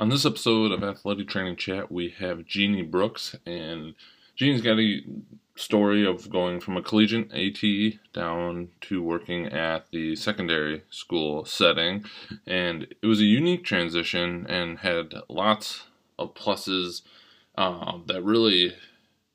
On this episode of Athletic Training Chat, we have Jeannie Brooks, and Jeannie's got a story of going from a collegiate AT down to working at the secondary school setting, and it was a unique transition and had lots of pluses uh, that really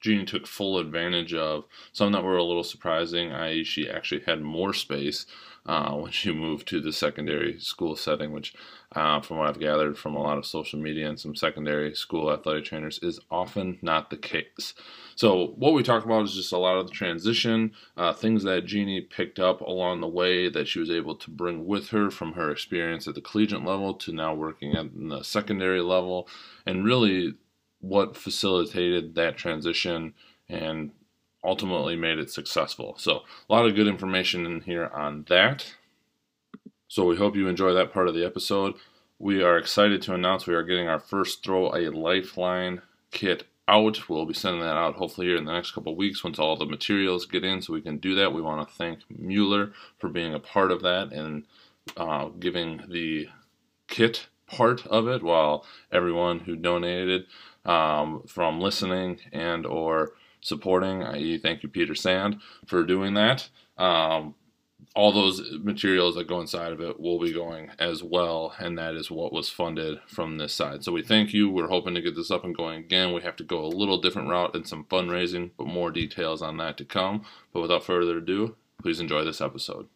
Jeannie took full advantage of. Some that were a little surprising, i.e., she actually had more space uh, when she moved to the secondary school setting, which, uh, from what I've gathered from a lot of social media and some secondary school athletic trainers, is often not the case. So, what we talked about is just a lot of the transition, uh, things that Jeannie picked up along the way that she was able to bring with her from her experience at the collegiate level to now working at the secondary level, and really what facilitated that transition and ultimately made it successful. So, a lot of good information in here on that. So, we hope you enjoy that part of the episode. We are excited to announce we are getting our first Throw a Lifeline kit out. We'll be sending that out hopefully here in the next couple weeks once all the materials get in so we can do that. We want to thank Mueller for being a part of that and uh, giving the kit part of it while everyone who donated um, from listening and or supporting, i.e., thank you, Peter Sand, for doing that. Um, all those materials that go inside of it will be going as well, and that is what was funded from this side. So we thank you. We're hoping to get this up and going again. We have to go a little different route and some fundraising, but more details on that to come. But without further ado, please enjoy this episode.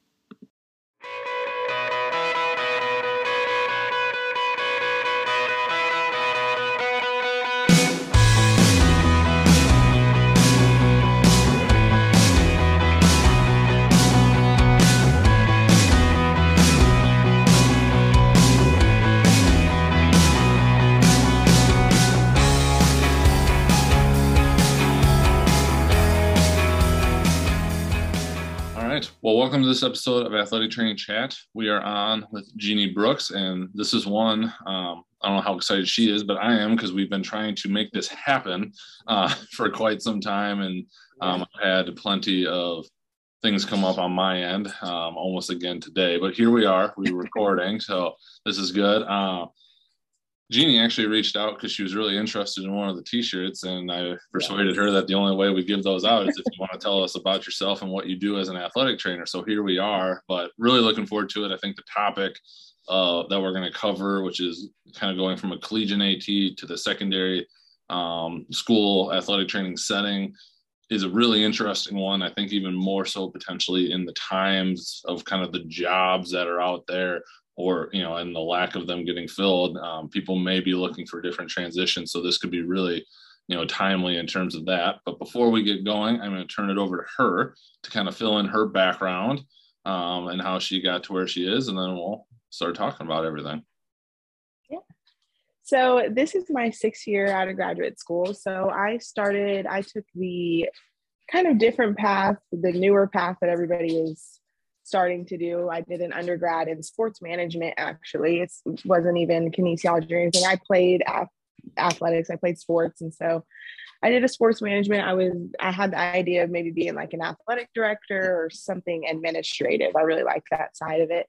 Well, welcome to this episode of Athletic Training Chat. We are on with Jeannie Brooks, and this is one. Um, I don't know how excited she is, but I am because we've been trying to make this happen uh, for quite some time, and um, I've had plenty of things come up on my end, um, almost again today. But here we are, we're recording, so this is good. Uh, Jeannie actually reached out because she was really interested in one of the T-shirts, and I persuaded her that the only way we give those out is if you want to tell us about yourself and what you do as an athletic trainer. So here we are, but really looking forward to it. I think the topic uh, that we're going to cover, which is kind of going from a collegiate AT to the secondary um, school athletic training setting, is a really interesting one. I think even more so potentially in the times of kind of the jobs that are out there or you know and the lack of them getting filled um, people may be looking for different transitions. So this could be really you know timely in terms of that. But before we get going i'm going to turn it over to her to kind of fill in her background um, and how she got to where she is and then we'll start talking about everything. Yeah. So this is my sixth year out of graduate school. So i started i took the kind of different path the newer path that everybody is starting to do. I did an undergrad in sports management, actually. It wasn't even kinesiology or anything. I played athletics, I played sports. And so I did a sports management. I was, I had the idea of maybe being like an athletic director or something administrative. I really liked that side of it.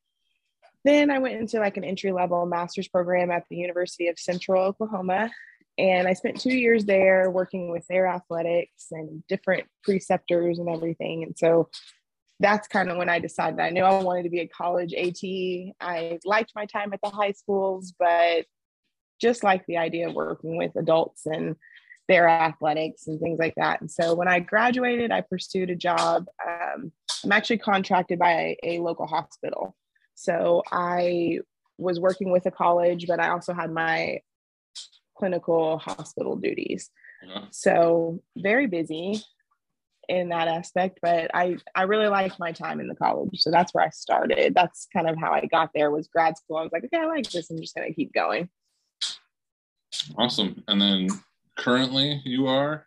Then I went into like an entry level master's program at the University of Central Oklahoma. And I spent two years there working with their athletics and different preceptors and everything. And so that's kind of when I decided I knew I wanted to be a college AT. I liked my time at the high schools, but just like the idea of working with adults and their athletics and things like that. And so when I graduated, I pursued a job. Um, I'm actually contracted by a, a local hospital. So I was working with a college, but I also had my clinical hospital duties. So very busy in that aspect but i i really liked my time in the college so that's where i started. That's kind of how i got there was grad school. I was like okay i like this i'm just going to keep going. Awesome. And then currently you are?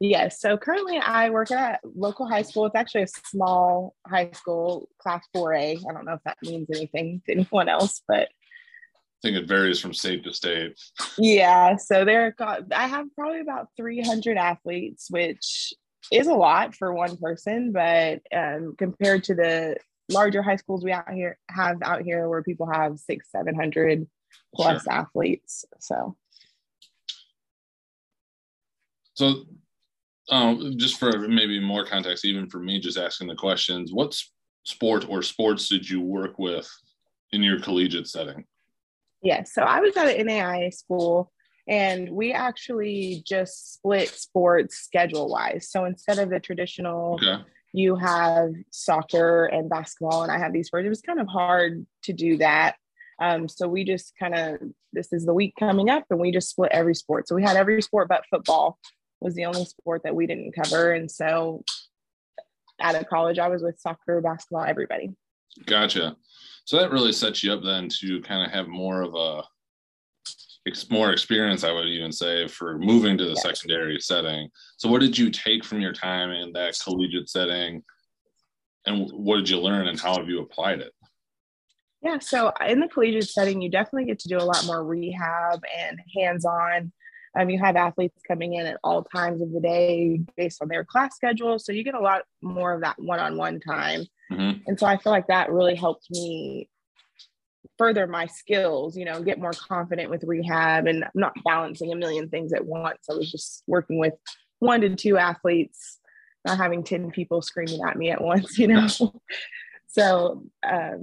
Yes so currently i work at local high school. It's actually a small high school class 4a i don't know if that means anything to anyone else but I think it varies from state to state. Yeah, so there, I have probably about 300 athletes, which is a lot for one person, but um, compared to the larger high schools we out here have out here where people have six, seven hundred plus sure. athletes. So, so um, just for maybe more context, even for me, just asking the questions, what sport or sports did you work with in your collegiate setting? Yes, so I was at an NAIA school and we actually just split sports schedule wise. So instead of the traditional, okay. you have soccer and basketball, and I have these sports, it was kind of hard to do that. Um, so we just kind of, this is the week coming up, and we just split every sport. So we had every sport but football was the only sport that we didn't cover. And so out of college, I was with soccer, basketball, everybody. Gotcha. So that really sets you up then to kind of have more of a more experience, I would even say, for moving to the yes. secondary setting. So, what did you take from your time in that collegiate setting, and what did you learn, and how have you applied it? Yeah, so in the collegiate setting, you definitely get to do a lot more rehab and hands-on um, you have athletes coming in at all times of the day based on their class schedule. So you get a lot more of that one on one time. Mm-hmm. And so I feel like that really helped me further my skills, you know, get more confident with rehab and not balancing a million things at once. I was just working with one to two athletes, not having 10 people screaming at me at once, you know. so um,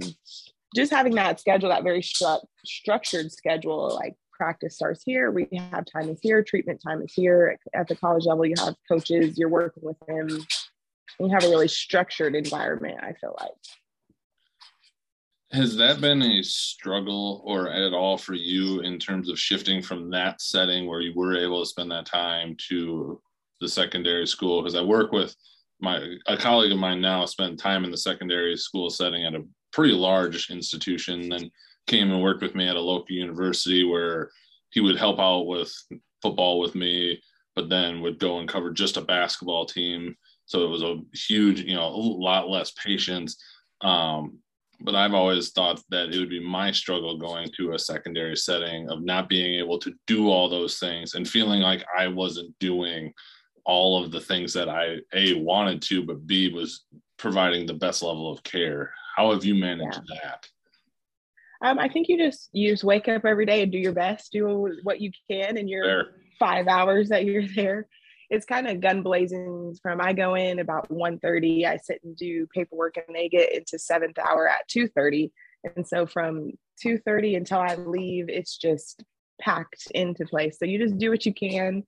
just having that schedule, that very stru- structured schedule, like practice starts here, rehab time is here, treatment time is here. At the college level, you have coaches, you're working with them. You have a really structured environment, I feel like. Has that been a struggle or at all for you in terms of shifting from that setting where you were able to spend that time to the secondary school? Because I work with my a colleague of mine now spent time in the secondary school setting at a pretty large institution and came and worked with me at a local university where he would help out with football with me, but then would go and cover just a basketball team. So it was a huge, you know, a lot less patience. Um, but I've always thought that it would be my struggle going to a secondary setting of not being able to do all those things and feeling like I wasn't doing all of the things that I a wanted to, but b was providing the best level of care. How have you managed yeah. that? Um, I think you just you just wake up every day and do your best, do what you can in your Fair. five hours that you're there. It's kind of gun blazing from I go in about 1.30, I sit and do paperwork and they get into seventh hour at 2.30. And so from 2.30 until I leave, it's just packed into place. So you just do what you can.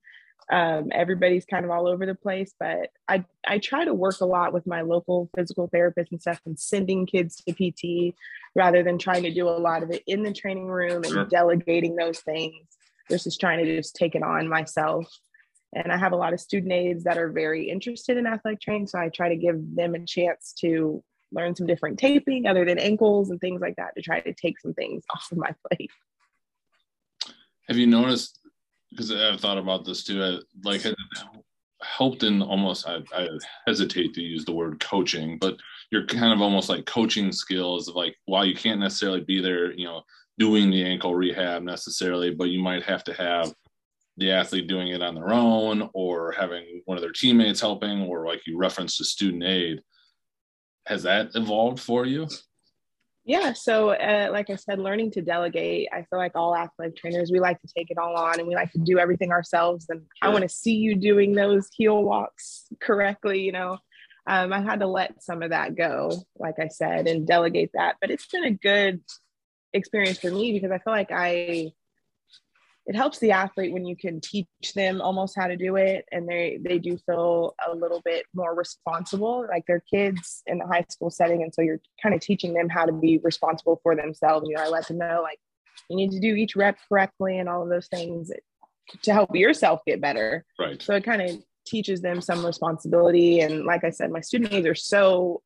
Um, everybody's kind of all over the place, but I, I try to work a lot with my local physical therapist and stuff and sending kids to PT rather than trying to do a lot of it in the training room and sure. delegating those things versus trying to just take it on myself. And I have a lot of student aides that are very interested in athletic training. So I try to give them a chance to learn some different taping other than ankles and things like that to try to take some things off of my plate. Have you noticed because I've thought about this too. I, like helped in almost I, I, hesitate to use the word coaching, but you're kind of almost like coaching skills of like while you can't necessarily be there, you know, doing the ankle rehab necessarily, but you might have to have the athlete doing it on their own or having one of their teammates helping or like you referenced a student aid. Has that evolved for you? Yeah. So, uh, like I said, learning to delegate. I feel like all athletic trainers, we like to take it all on and we like to do everything ourselves. And sure. I want to see you doing those heel walks correctly. You know, um, I had to let some of that go, like I said, and delegate that. But it's been a good experience for me because I feel like I it helps the athlete when you can teach them almost how to do it and they they do feel a little bit more responsible like they're kids in the high school setting. And so you're kind of teaching them how to be responsible for themselves. You know i let them know like you need to do each rep correctly and all of those things to help yourself get better. Right. So it kind of teaches them some responsibility. And like i said my student aides are so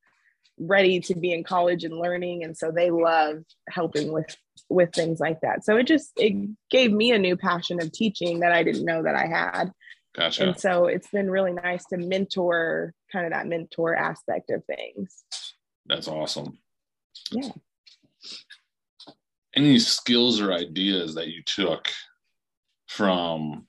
ready to be in college and learning and so they love helping with with things like that. So it just it gave me a new passion of teaching that i didn't know that i had. Gotcha. And so it's been really nice to mentor kind of that mentor aspect of things. That's awesome. Yeah. Any skills or ideas that you took from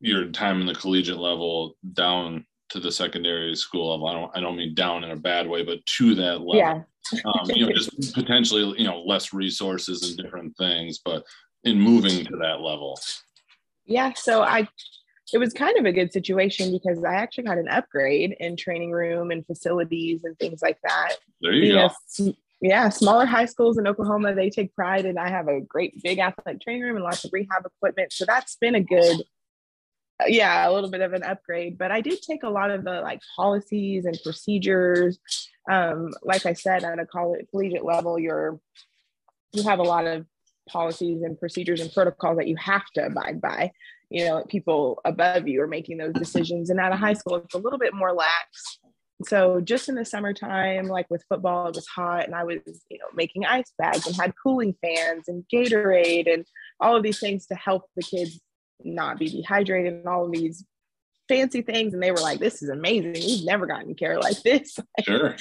your time in the collegiate level down to the secondary school level. I don't I don't mean down in a bad way, but to that level. Yeah. um, you know, just potentially, you know, less resources and different things, but in moving to that level. Yeah. So I it was kind of a good situation because I actually got an upgrade in training room and facilities and things like that. There you go. yeah, smaller high schools in Oklahoma, they take pride and I have a great big athletic training room and lots of rehab equipment. So that's been a good yeah, a little bit of an upgrade. But I did take a lot of the like policies and procedures. Um, like I said, at a college collegiate level, you're you have a lot of policies and procedures and protocols that you have to abide by. You know, people above you are making those decisions. And at a high school, it's a little bit more lax. So just in the summertime, like with football, it was hot and I was, you know, making ice bags and had cooling fans and Gatorade and all of these things to help the kids not be dehydrated and all of these fancy things. And they were like, this is amazing. We've never gotten care like this. Sure.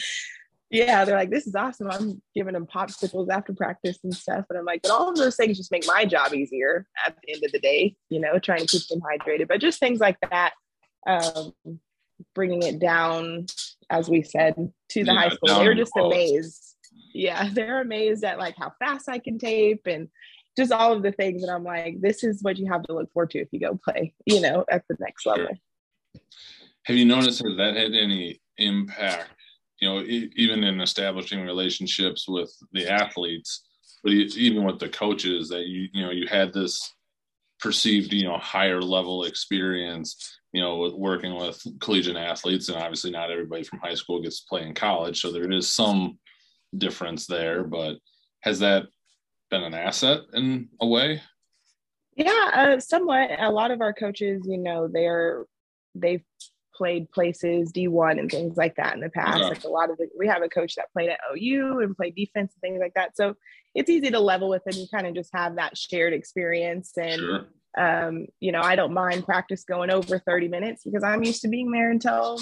yeah, they're like, this is awesome. I'm giving them popsicles after practice and stuff. And I'm like, but all of those things just make my job easier at the end of the day, you know, trying to keep them hydrated. But just things like that, um, bringing it down, as we said, to the yeah, high school. They're just amazed. Yeah, they're amazed at like how fast I can tape and just all of the things and i'm like this is what you have to look forward to if you go play you know at the next sure. level have you noticed has that had any impact you know e- even in establishing relationships with the athletes but even with the coaches that you you know you had this perceived you know higher level experience you know with working with collegiate athletes and obviously not everybody from high school gets to play in college so there is some difference there but has that been an asset in a way? Yeah, uh, somewhat. A lot of our coaches, you know, they're they've played places D1 and things like that in the past. Okay. Like a lot of the, we have a coach that played at OU and played defense and things like that. So it's easy to level with them. You kind of just have that shared experience. And, sure. um, you know, I don't mind practice going over 30 minutes because I'm used to being there until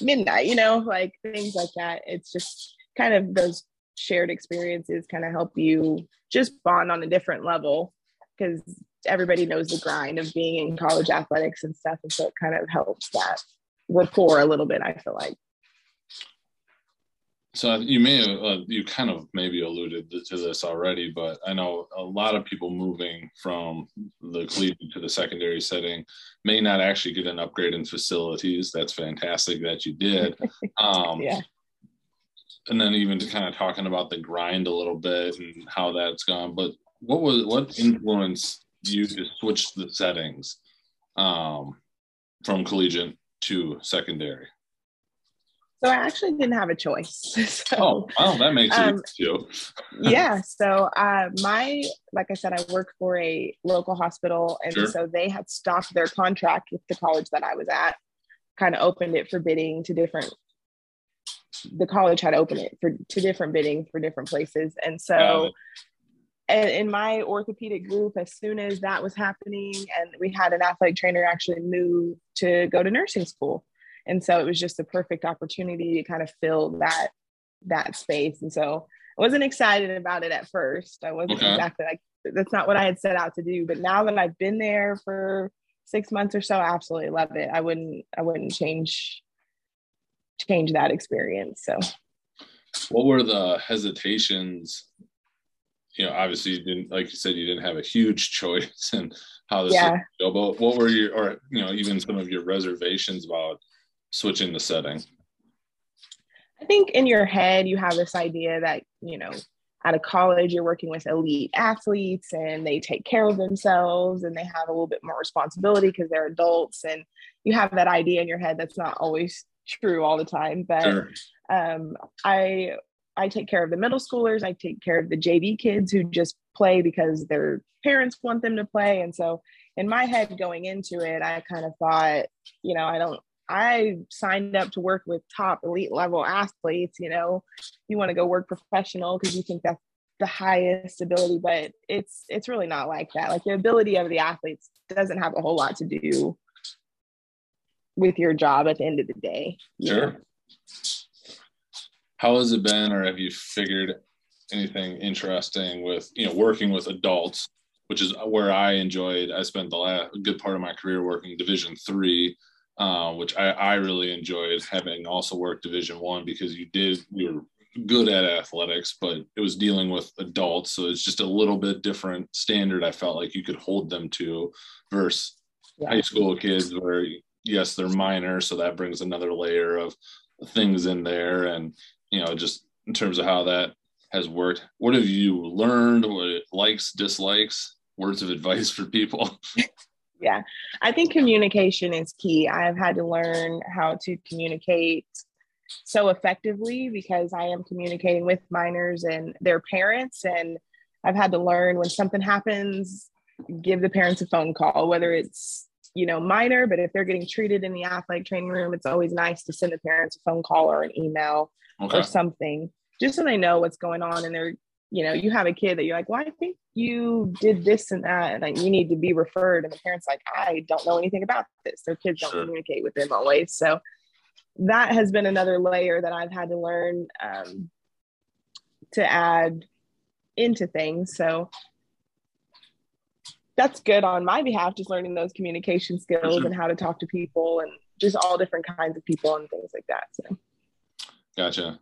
midnight, you know, like things like that. It's just kind of those shared experiences kind of help you just bond on a different level because everybody knows the grind of being in college athletics and stuff. And so it kind of helps that rapport a little bit, I feel like. So you may have, uh, you kind of maybe alluded to this already, but I know a lot of people moving from the collegiate to the secondary setting may not actually get an upgrade in facilities. That's fantastic that you did. Um, yeah and then even to kind of talking about the grind a little bit and how that's gone. But what was what influenced you to switch the settings um, from collegiate to secondary? So I actually didn't have a choice. So, oh, well, that makes um, sense too. yeah. So uh, my, like I said, I worked for a local hospital, and sure. so they had stopped their contract with the college that I was at. Kind of opened it for bidding to different the college had opened it for to different bidding for different places. And so and in my orthopedic group, as soon as that was happening, and we had an athletic trainer actually move to go to nursing school. And so it was just a perfect opportunity to kind of fill that that space. And so I wasn't excited about it at first. I wasn't okay. exactly like that's not what I had set out to do. But now that I've been there for six months or so, I absolutely love it. I wouldn't I wouldn't change change that experience. So, what were the hesitations? You know, obviously, you didn't, like you said, you didn't have a huge choice in how this yeah. go. But what were your, or you know, even some of your reservations about switching the setting? I think in your head you have this idea that you know at a college you're working with elite athletes and they take care of themselves and they have a little bit more responsibility because they're adults and you have that idea in your head that's not always true all the time, but sure. um, I I take care of the middle schoolers. I take care of the JV kids who just play because their parents want them to play. And so in my head going into it, I kind of thought, you know, I don't I signed up to work with top elite level athletes, you know, you want to go work professional because you think that's the highest ability, but it's it's really not like that. Like the ability of the athletes doesn't have a whole lot to do with your job at the end of the day. Sure. Know? How has it been, or have you figured anything interesting with you know working with adults, which is where I enjoyed. I spent the last good part of my career working Division three uh, which I, I really enjoyed having also worked Division One because you did you were good at athletics, but it was dealing with adults, so it's just a little bit different standard. I felt like you could hold them to versus yeah. high school kids, where yes, they're minor, so that brings another layer of things in there, and you know, just in terms of how that has worked. What have you learned? What likes, dislikes, words of advice for people? yeah, I think communication is key. I have had to learn how to communicate so effectively because I am communicating with minors and their parents. And I've had to learn when something happens, give the parents a phone call, whether it's you know minor but if they're getting treated in the athletic training room it's always nice to send the parents a phone call or an email okay. or something just so they know what's going on and they're you know you have a kid that you're like well i think you did this and that and like you need to be referred and the parents like i don't know anything about this their kids don't sure. communicate with them always so that has been another layer that i've had to learn um, to add into things so that's good on my behalf just learning those communication skills sure. and how to talk to people and just all different kinds of people and things like that so gotcha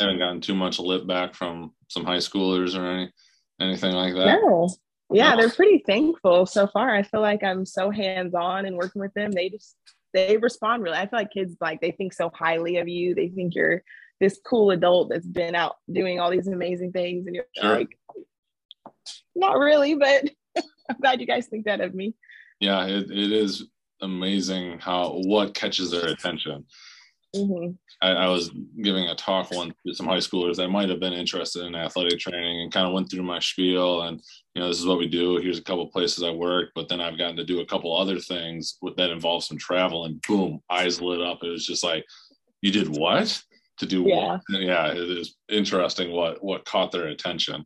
haven't gotten too much lip back from some high schoolers or any anything like that. No. Yeah, no. they're pretty thankful so far. I feel like I'm so hands on and working with them. They just they respond really. I feel like kids like they think so highly of you. They think you're this cool adult that's been out doing all these amazing things, and you're sure. like, not really, but I'm glad you guys think that of me. Yeah, it, it is amazing how what catches their attention. Mm-hmm. I, I, was giving a talk once to some high schoolers that might have been interested in athletic training and kind of went through my spiel and you know this is what we do here's a couple places i work but then i've gotten to do a couple other things with, that involve some travel and boom eyes lit up it was just like you did what to do yeah. what yeah it is interesting what what caught their attention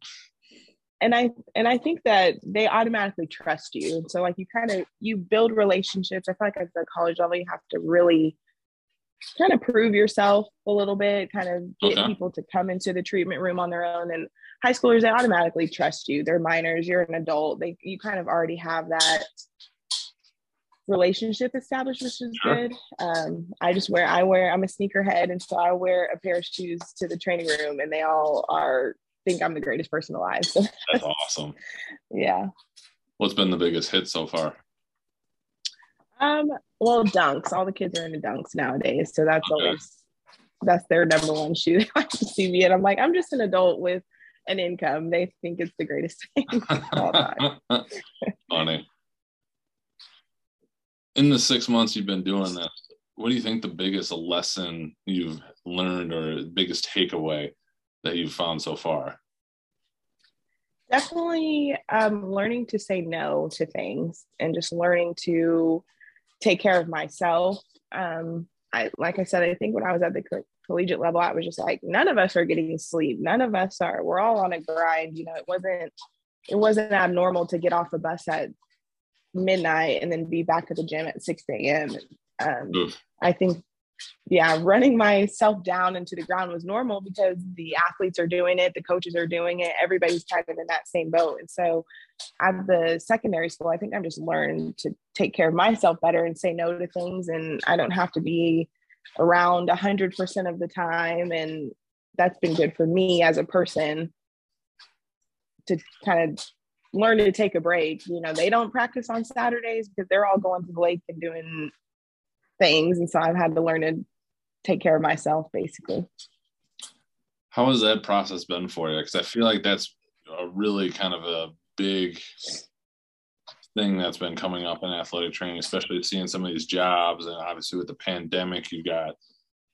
and i and i think that they automatically trust you and so like you kind of you build relationships i feel like at the college level you have to really kind of prove yourself a little bit, kind of get okay. people to come into the treatment room on their own. And high schoolers, they automatically trust you. They're minors, you're an adult. They you kind of already have that relationship established, which is sure. good. Um, I just wear I wear I'm a sneakerhead, and so I wear a pair of shoes to the training room, and they all are think I'm the greatest person alive. That's awesome. yeah. What's been the biggest hit so far? Um, well, dunks. All the kids are into dunks nowadays, so that's okay. always that's their number one shoe. They like to see me, and I'm like, I'm just an adult with an income. They think it's the greatest thing. Funny. In the six months you've been doing this, what do you think the biggest lesson you've learned or biggest takeaway that you've found so far? Definitely um, learning to say no to things and just learning to take care of myself. Um, I like I said, I think when I was at the co- collegiate level, I was just like, none of us are getting sleep. None of us are. We're all on a grind. You know, it wasn't it wasn't abnormal to get off a bus at midnight and then be back at the gym at 6 a.m. Um, I think yeah, running myself down into the ground was normal because the athletes are doing it, the coaches are doing it, everybody's kind of in that same boat. And so at the secondary school, I think I've just learned to take care of myself better and say no to things. And I don't have to be around 100% of the time. And that's been good for me as a person to kind of learn to take a break. You know, they don't practice on Saturdays because they're all going to the lake and doing things. And so I've had to learn to take care of myself basically. How has that process been for you? Because I feel like that's a really kind of a big thing that's been coming up in athletic training, especially seeing some of these jobs. And obviously, with the pandemic, you've got,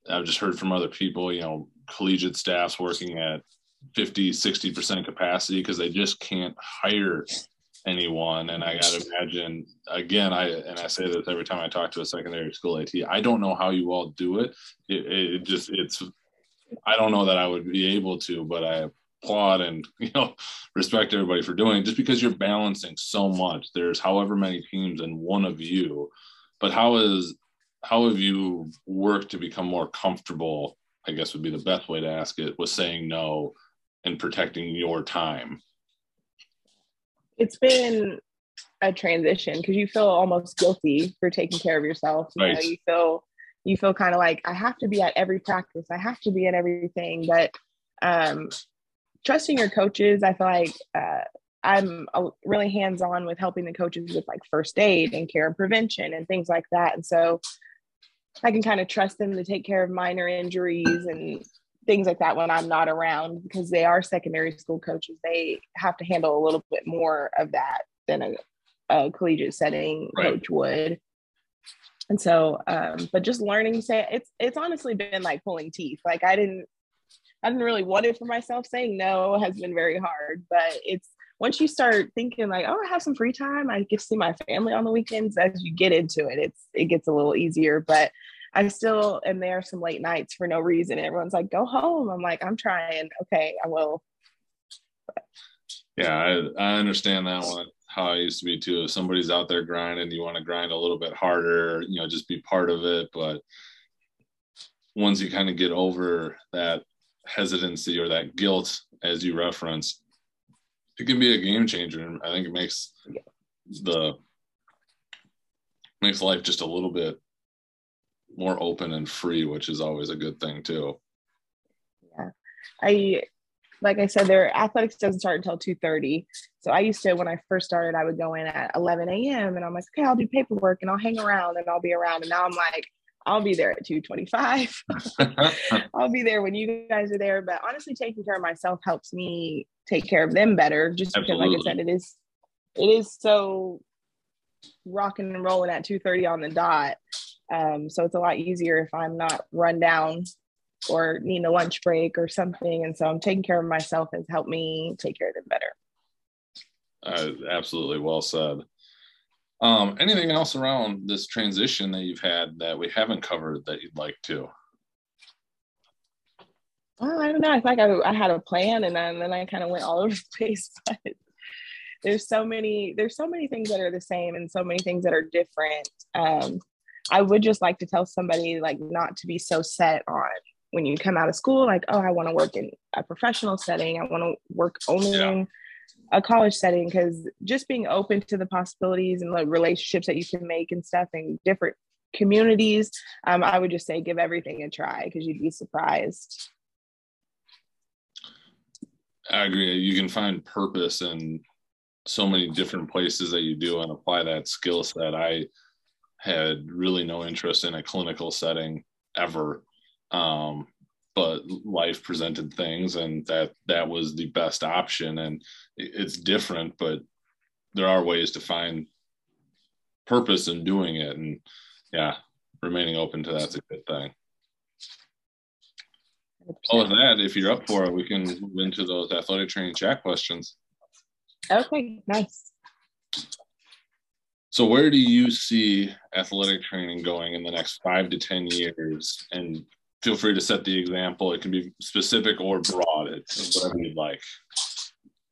I've just heard from other people, you know, collegiate staffs working at 50, 60% capacity because they just can't hire anyone. And I got to imagine again, I and I say this every time I talk to a secondary school AT. I don't know how you all do it. It, it just it's I don't know that I would be able to, but I applaud and you know respect everybody for doing it just because you're balancing so much. There's however many teams and one of you. But how is how have you worked to become more comfortable? I guess would be the best way to ask it with saying no and protecting your time it's been a transition because you feel almost guilty for taking care of yourself. You right. know, you feel you feel kind of like I have to be at every practice, I have to be at everything. But um, trusting your coaches, I feel like uh, I'm really hands on with helping the coaches with like first aid and care and prevention and things like that. And so I can kind of trust them to take care of minor injuries and things like that when I'm not around because they are secondary school coaches. They have to handle a little bit more of that than a, a collegiate setting right. coach would. And so, um, but just learning to say it's it's honestly been like pulling teeth. Like I didn't I didn't really want it for myself. Saying no has been very hard, but it's once you start thinking like, oh, I have some free time, I get to see my family on the weekends. As you get into it, it's it gets a little easier. But I still am there some late nights for no reason. Everyone's like, go home. I'm like, I'm trying. Okay, I will. Yeah, I, I understand that one. How I used to be too. If somebody's out there grinding, you want to grind a little bit harder, you know, just be part of it. But once you kind of get over that hesitancy or that guilt, as you referenced, it can be a game changer. And I think it makes the makes life just a little bit more open and free, which is always a good thing too. Yeah. I like I said, their athletics doesn't start until 2:30. So I used to, when I first started, I would go in at 11 a.m. and I'm like, okay, I'll do paperwork and I'll hang around and I'll be around. And now I'm like, I'll be there at 225. I'll be there when you guys are there. But honestly, taking care of myself helps me take care of them better. Just Absolutely. because, like I said, it is it is so rocking and rolling at 2:30 on the dot. Um, so it's a lot easier if I'm not run down or need a lunch break or something. And so I'm taking care of myself has helped me take care of them better. Uh, absolutely well said. Um, anything else around this transition that you've had that we haven't covered that you'd like to? Well, I don't know. I like I, I had a plan and then, and then I kind of went all over the place. But there's so many, there's so many things that are the same and so many things that are different. Um, I would just like to tell somebody like not to be so set on when you come out of school, like, oh, I want to work in a professional setting. I want to work only yeah. in a college setting because just being open to the possibilities and the relationships that you can make and stuff in different communities, um, I would just say give everything a try because you'd be surprised. I agree. You can find purpose in so many different places that you do and apply that skill set. I had really no interest in a clinical setting ever. Um, but life presented things and that that was the best option. And it's different but there are ways to find purpose in doing it. And yeah remaining open to that's a good thing. All of that if you're up for it we can move into those athletic training chat questions. Okay nice so where do you see athletic training going in the next five to ten years and feel free to set the example. It can be specific or broad. It's whatever you'd like.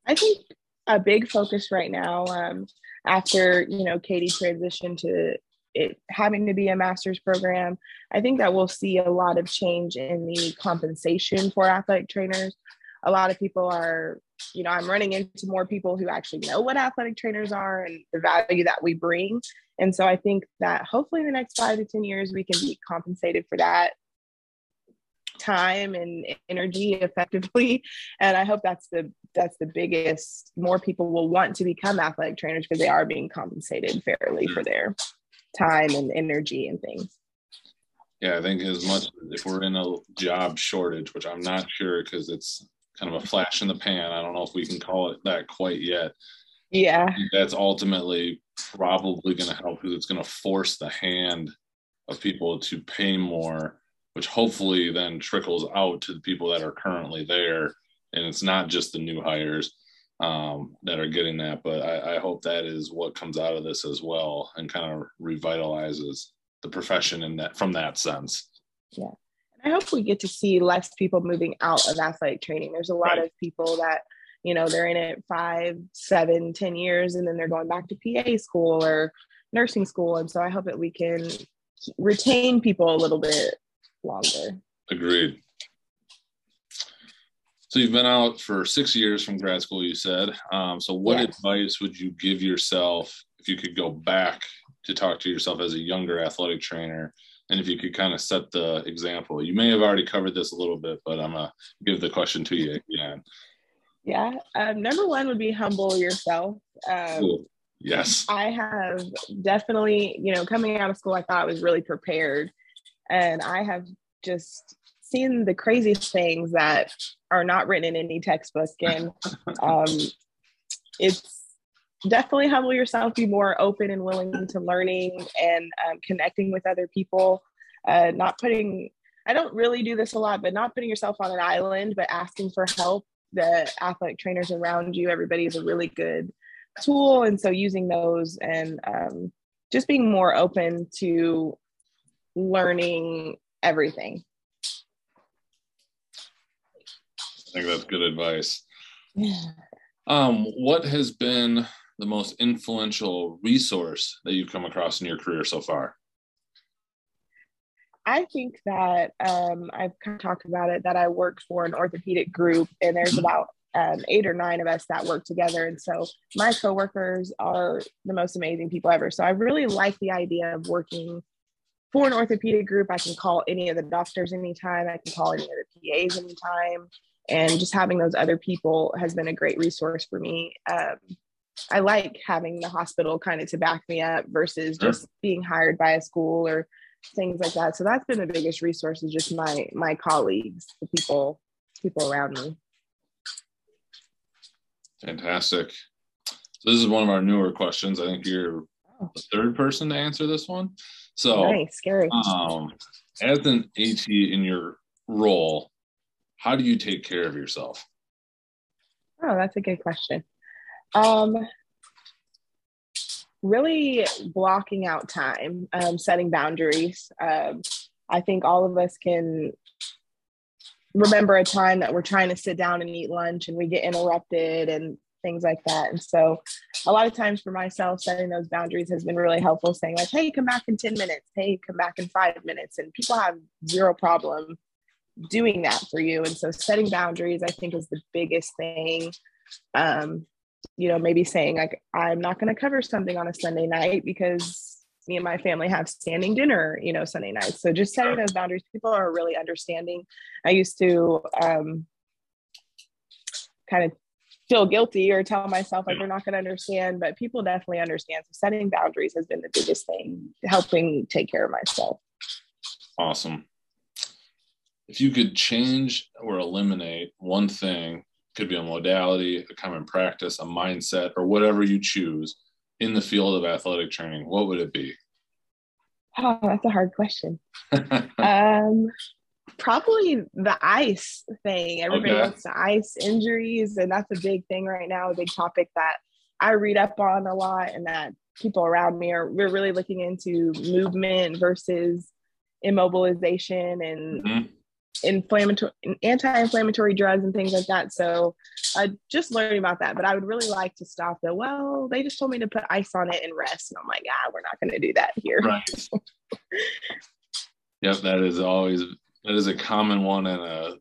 I think a big focus right now, um, after you know CAATE transitioned to it having to be a master's program, I think that we'll see a lot of change in the compensation for athletic trainers. A lot of people are, you know, I'm running into more people who actually know what athletic trainers are and the value that we bring. And so I think that hopefully in the next five to 10 years, we can be compensated for that time and energy effectively and i hope that's the that's the biggest more people will want to become athletic trainers because they are being compensated fairly for their time and energy and things yeah i think as much if we're in a job shortage which i'm not sure because it's kind of a flash in the pan i don't know if we can call it that quite yet yeah that's ultimately probably going to help because it's going to force the hand of people to pay more which hopefully then trickles out to the people that are currently there. And it's not just the new hires um, that are getting that, but I, I hope that is what comes out of this as well and kind of revitalizes the profession in that from that sense. Yeah. And I hope we get to see less people moving out of athletic training. There's a lot right. of people that, you know, they're in it five, seven, ten years, and then they're going back to PA school or nursing school. And so I hope that we can retain people a little bit longer. Agreed. So you've been out for six years from grad school, you said. Um, so what yeah. advice would you give yourself if you could go back to talk to yourself as a younger athletic trainer, and if you could kind of set the example. You may have already covered this a little bit, but I'm gonna give the question to you again. Yeah. Um, number one would be humble yourself. Um. Yes. I have definitely, you know, coming out of school, I thought I was really prepared. And I have just seen the craziest things that are not written in any textbook. And um, it's definitely humble yourself, be more open and willing to learning and um, connecting with other people, uh, not putting, I don't really do this a lot, but not putting yourself on an island, but asking for help. The athletic trainers around you, everybody is a really good tool and so using those and um, just being more open to learning everything I think that's good advice. Um, what has been the most influential resource that you've come across in your career so far? i think that um, i've kind of talked about it that i work for an orthopedic group and there's about um, eight or nine of us that work together. And so my coworkers are the most amazing people ever. So i really like the idea of working for an orthopedic group. I can call any of the doctors anytime. I can call any of the pas anytime. And just having those other people has been a great resource for me. Um, i like having the hospital kind of to back me up versus Sure. just being hired by a school or things like that so that's been the biggest resource is just my my colleagues the people people around me Fantastic. So this is one of our newer questions. I think you're Oh. the third person to answer this one. So, nice scary um, as an AT in your role, how do you take care of yourself? Oh, that's a good question. Um, really blocking out time, um, setting boundaries. Um, I think all of us can remember a time that we're trying to sit down and eat lunch and we get interrupted and things like that. And so, a lot of times for myself, setting those boundaries has been really helpful, saying, like, hey, come back in 10 minutes. Hey, come back in five minutes. And people have zero problem doing that for you. And so setting boundaries, I think, is the biggest thing. Um, you know, maybe saying like, I'm not going to cover something on a Sunday night because me and my family have standing dinner, you know, Sunday nights. So just setting those boundaries, people are really understanding. I used to um, kind of feel guilty or tell myself like they're not going to understand, but people definitely understand. So setting boundaries has been the biggest thing, helping take care of myself. Awesome. If you could change or eliminate one thing, could be a modality, a common practice, a mindset, or whatever you choose in the field of athletic training, what would it be? Oh, that's a hard question. um, probably the ice thing. Everybody Okay. wants to ice injuries, and that's a big thing right now, a big topic that I read up on a lot, and that people around me are. We're really looking into movement versus immobilization and Mhm. Inflammatory, anti-inflammatory drugs and things like that. So, uh, just learning about that. But I would really like to stop the. Well, they just told me to put ice on it and rest, and I'm like, ah, we're not going to do that here. Right. yep, that is always that is a common one and a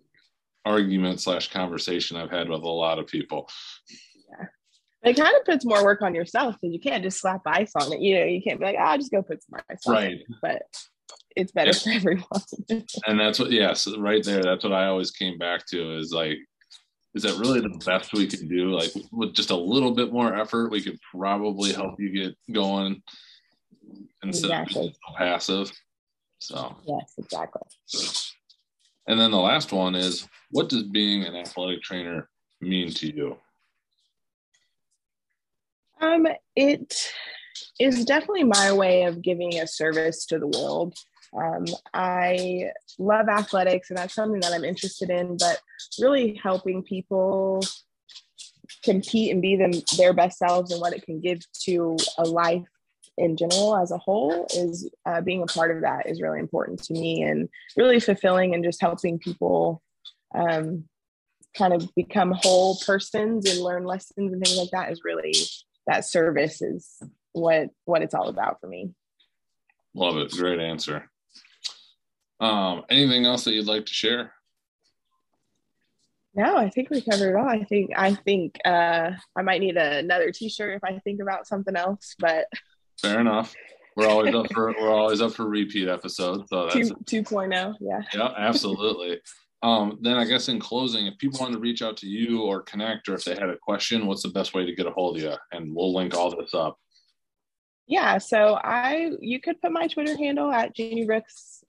argument slash conversation I've had with a lot of people. Yeah it kind of puts more work on yourself because you can't just slap ice on it. You know, you can't be like, ah, just go put some ice on it. Right. But it's better Yeah. for everyone. And that's what yes, right there. That's what I always came back to is like, is that really the best we can do? Like with just a little bit more effort, we could probably help you get going instead of Exactly. so passive. So yes, exactly. and then the last one is what does being an athletic trainer mean to you? Um, it is definitely my way of giving a service to the world. Um, I love athletics, and that's something that I'm interested in. But really helping people compete and be them their best selves and what it can give to a life in general as a whole is uh, being a part of that is really important to me and really fulfilling and just helping people um, kind of become whole persons and learn lessons and things like that is really that service is what what it's all about for me. Love it. Great answer. Um, anything else that you'd like to share? No, I think we covered it all. I think I think uh, I might need a, another T-shirt if I think about something else. But fair enough. We're always up for we're always up for repeat episodes. So that's 2, 2.0. Yeah. Yeah, absolutely. um, then I guess in closing, if people want to reach out to you or connect, or if they had a question, what's the best way to get a hold of you? And we'll link all this up. Yeah, so I you could put my Twitter handle at Jeannie Brooks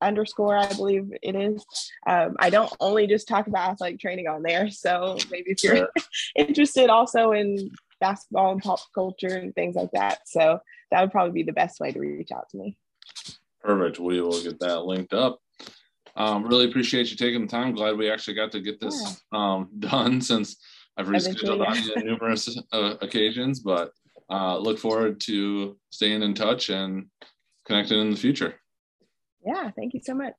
underscore, I believe it is. Um, I don't only just talk about athletic training on there. So maybe if you're interested also in basketball and pop culture and things like that. So that would probably be the best way to reach out to me. Perfect. We will get that linked up. Um, really appreciate you taking the time. Glad we actually got to get this yeah. um, done since I've rescheduled on yeah. numerous uh, occasions, but uh, look forward to staying in touch and connecting in the future. Yeah, thank you so much.